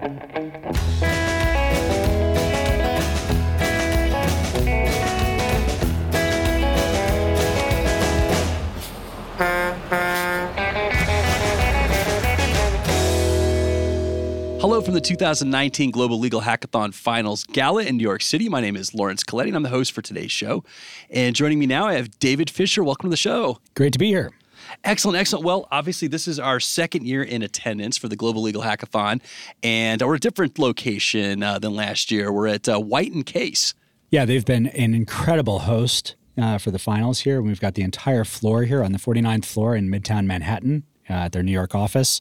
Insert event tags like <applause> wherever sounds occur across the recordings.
Hello from the 2019 Global Legal Hackathon Finals Gala in New York City. My name is Lawrence Colletti, and I'm the host for today's show. And joining me now, I have David Fisher. Welcome to the show. Great to be here. Excellent, excellent. Well, obviously, this is our second year in attendance for the Global Legal Hackathon, and we're a different location uh, than last year. We're at uh, White and Case. Yeah, they've been an incredible host uh, for the finals here. We've got the entire floor here on the 49th floor in Midtown Manhattan uh, at their New York office.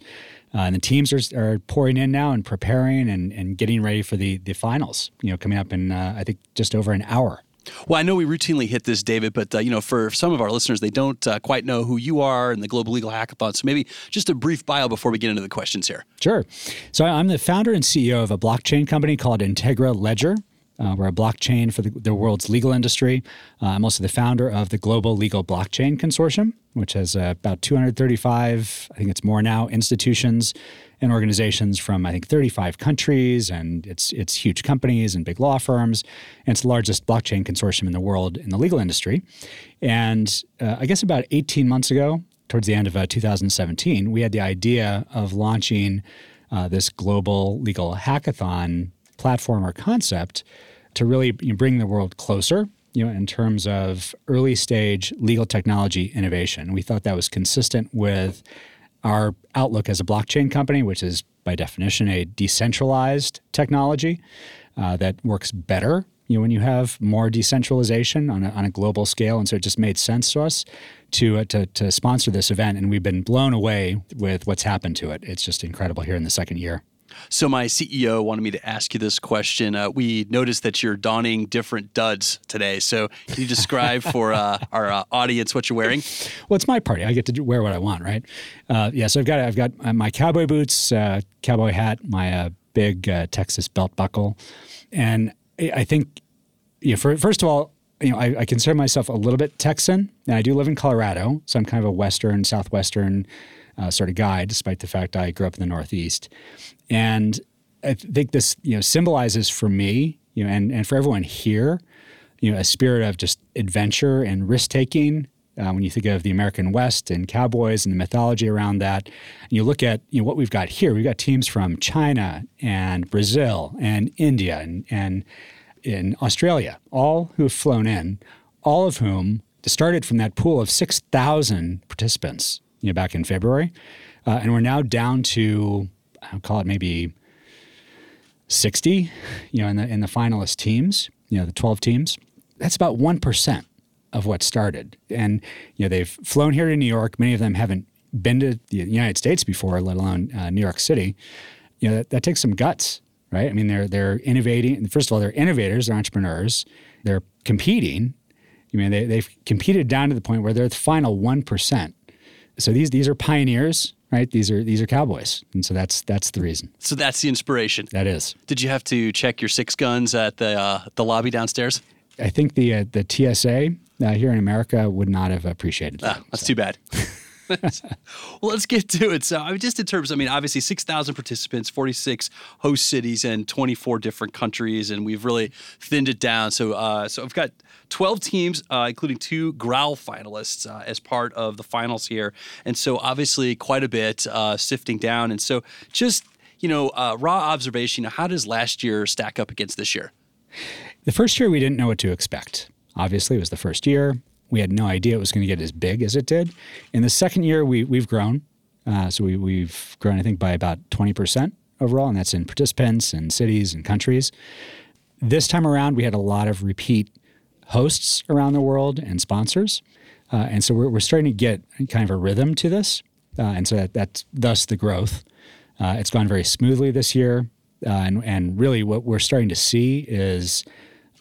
Uh, and the teams are, are pouring in now and preparing and, and getting ready for the, the finals, you know, coming up in, uh, I think, just over an hour. Well, I know we routinely hit this, David, but uh, you know, for some of our listeners, they don't uh, quite know who you are and the Global Legal Hackathon. So maybe just a brief bio before we get into the questions here. Sure. So I'm the founder and CEO of a blockchain company called Integra Ledger. Uh, we're a blockchain for the, the world's legal industry. Uh, I'm also the founder of the Global Legal Blockchain Consortium, which has uh, about 235, I think it's more now, institutions and organizations from I think 35 countries, and it's it's huge companies and big law firms, and it's the largest blockchain consortium in the world in the legal industry. And uh, I guess about 18 months ago, towards the end of uh, 2017, we had the idea of launching uh, this global legal hackathon platform or concept to really bring the world closer you know, in terms of early stage legal technology innovation. We thought that was consistent with our outlook as a blockchain company, which is by definition a decentralized technology uh, that works better you know, when you have more decentralization on a, on a global scale. And so it just made sense to us to, uh, to, to sponsor this event. And we've been blown away with what's happened to it. It's just incredible here in the second year. So my CEO wanted me to ask you this question. Uh, we noticed that you're donning different duds today. So can you describe for uh, <laughs> our uh, audience what you're wearing? Well, it's my party. I get to wear what I want, right? Uh, yeah. So I've got I've got uh, my cowboy boots, uh, cowboy hat, my big Texas belt buckle, and I think, you know, for, first of all, you know, I, I, consider myself a little bit Texan, and I do live in Colorado, so I'm kind of a Western, Southwestern uh, sort of guy, despite the fact I grew up in the Northeast. And I think this, you know, symbolizes for me, you know, and, and for everyone here, you know, a spirit of just adventure and risk taking. Uh, when you think of the American West and cowboys and the mythology around that, and you look at you know what we've got here, we've got teams from China and Brazil and India and, and in Australia, all who have flown in, all of whom started from that pool of 6,000 participants you know, back in February. Uh, and we're now down to, I'll call it maybe 60, you know, in the, in the finalist teams, you know, the 12 teams. That's about 1% of what started. And, you know, they've flown here to New York. Many of them haven't been to the United States before, let alone uh, New York City. You know, that, that takes some guts, right? I mean, they're, they're innovating. First of all, they're innovators, they're entrepreneurs. They're competing. I mean, they, they've competed down to the point where they're the final 1% so these these are pioneers, right? These are these are cowboys, and so that's that's the reason. So that's the inspiration. That is. Did you have to check your six guns at the uh, the lobby downstairs? I think the uh, the TSA uh, here in America would not have appreciated that. Ah, that's so. too bad. <laughs> well, let's get to it. So, I mean, just in terms, I mean, obviously, six thousand participants, forty-six host cities, and twenty-four different countries, and we've really thinned it down. So, uh, so I've got twelve teams, uh, including two Growl finalists, uh, as part of the finals here, and so obviously, quite a bit uh, sifting down. And so, just you know, uh, raw observation. How does last year stack up against this year? The first year, we didn't know what to expect. Obviously, it was the first year. We had no idea it was going to get as big as it did. In the second year, we, we've grown. Uh, so we, we've grown, I think, by about 20% overall, and that's in participants and cities and countries. This time around, we had a lot of repeat hosts around the world and sponsors. Uh, and so we're, we're starting to get kind of a rhythm to this. Uh, and so that, that's thus the growth. Uh, it's gone very smoothly this year. Uh, and, and really, what we're starting to see is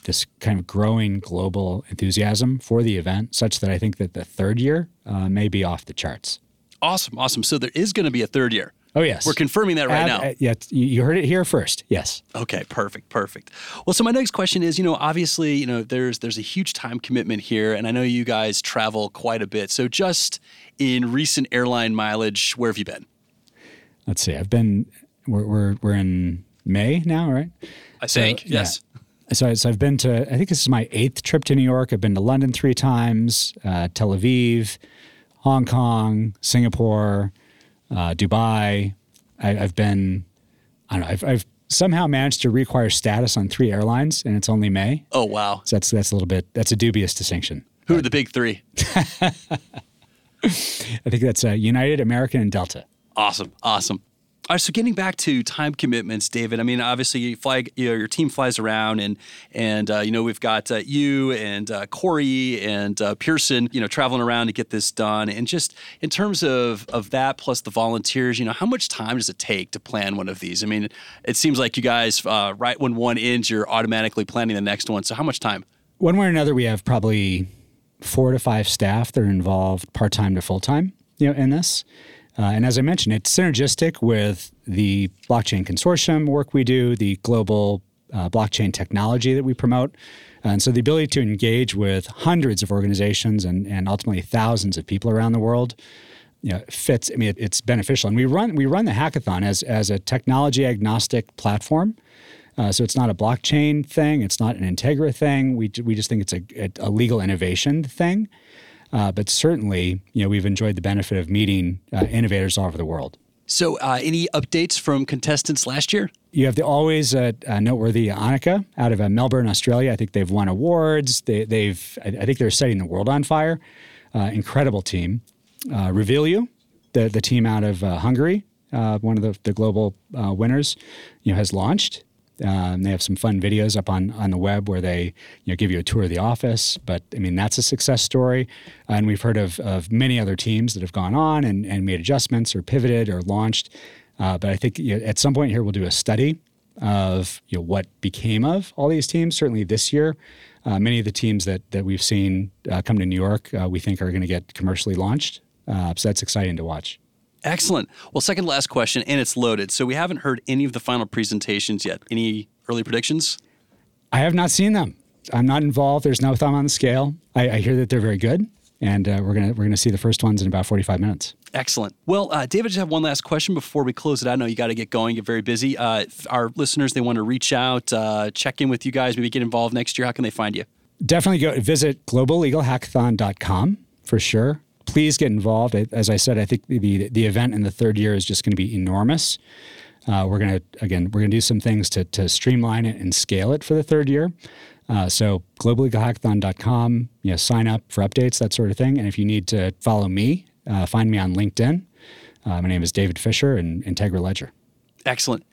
this kind of growing global enthusiasm for the event, such that I think that the third year uh, may be off the charts. Awesome, awesome. So there is going to be a third year. Oh yes, we're confirming that right now. Uh, yeah, you heard it here first. Yes. Okay, perfect, perfect. Well, so my next question is, you know, obviously, you know, there's there's a huge time commitment here, and I know you guys travel quite a bit. So just in recent airline mileage, where have you been? Let's see. I've been. We're we're, we're in May now, right? I think, yeah. yes. So, so I've been to, I think this is my eighth trip to New York. I've been to London three times, uh, Tel Aviv, Hong Kong, Singapore, uh, Dubai. I, I've been, I don't know, I've, I've somehow managed to require status on three airlines, and it's only May. Oh, wow. So that's that's a little bit that's a dubious distinction. Who are the big three? <laughs> I think that's uh, United, American, and Delta. Awesome. Awesome. All right, so getting back to time commitments, David. I mean, obviously, you fly, you know, your team flies around, and and uh, you know we've got uh, you and uh, Corey and uh, Pearson, you know, traveling around to get this done. And just in terms of of that, plus the volunteers, you know, how much time does it take to plan one of these? I mean, it seems like you guys, uh, right when one ends, you're automatically planning the next one. So how much time? One way or another, we have probably four to five staff that are involved part time to full time, you know, in this. Uh, and as I mentioned, it's synergistic with the blockchain consortium work we do, the global uh, blockchain technology that we promote. And so the ability to engage with hundreds of organizations and, and ultimately thousands of people around the world you know, fits. I mean, it, it's beneficial. And we run we run the hackathon as as a technology agnostic platform. Uh, so it's not a blockchain thing. It's not an Integra thing. We, we just think it's a, a legal innovation thing. Uh, but certainly, you know, we've enjoyed the benefit of meeting uh, innovators all over the world. So, uh, any updates from contestants last year? You have the always uh, uh, noteworthy Annika out of uh, Melbourne, Australia. I think they've won awards. They, have I, think they're setting the world on fire. incredible team. Uh, the the team out of Hungary, one of the, the global winners, you know, has launched. Um, they have some fun videos up on, on the web where they you know give you a tour of the office. But I mean that's a success story, and we've heard of, of many other teams that have gone on and, and made adjustments or pivoted or launched. Uh, but I think you know, at some point here we'll do a study of you know, what became of all these teams. Certainly this year, uh, many of the teams that that we've seen uh, come to New York, uh, we think are going to get commercially launched. Uh, so that's exciting to watch. Excellent. Well, second last question, and it's loaded. So we haven't heard any of the final presentations yet. Any early predictions? I have not seen them. I'm not involved. There's no thumb on the scale. I, I hear that they're very good, and uh, we're gonna we're gonna see the first ones in about 45 minutes. Excellent. Well, uh, David, just have one last question before we close it. I know you got to get going, get very busy. Uh, our listeners, they want to reach out, uh, check in with you guys, maybe get involved next year. How can they find you? Definitely go visit globallegalhackathon.com for sure please get involved. As I said, I think the the event in the third year is just going to be enormous. Uh, we're going to again we're going to do some things to to streamline it and scale it for the third year. Uh, so globallegalhackathon.com, you know, sign up for updates, that sort of thing. And if you need to follow me, uh, find me on LinkedIn. Uh, my name is David Fisher and Integra Ledger. Excellent.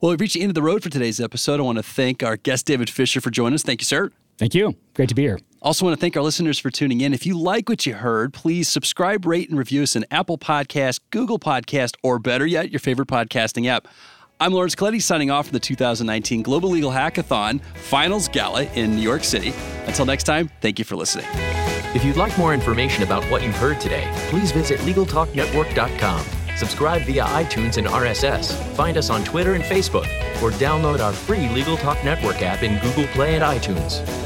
Well, we've reached the end of the road for today's episode. I want to thank our guest, David Fisher, for joining us. Thank you, sir. Thank you. Great to be here. Also, want to thank our listeners for tuning in. If you like what you heard, please subscribe, rate, and review us in Apple Podcast, Google Podcast, or better yet, your favorite podcasting app. I'm Lawrence Colletti signing off from the 2019 Global Legal Hackathon Finals Gala in New York City. Until next time, thank you for listening. If you'd like more information about what you've heard today, please visit LegalTalkNetwork.com. Subscribe via iTunes and RSS. Find us on Twitter and Facebook, or download our free Legal Talk Network app in Google Play and iTunes.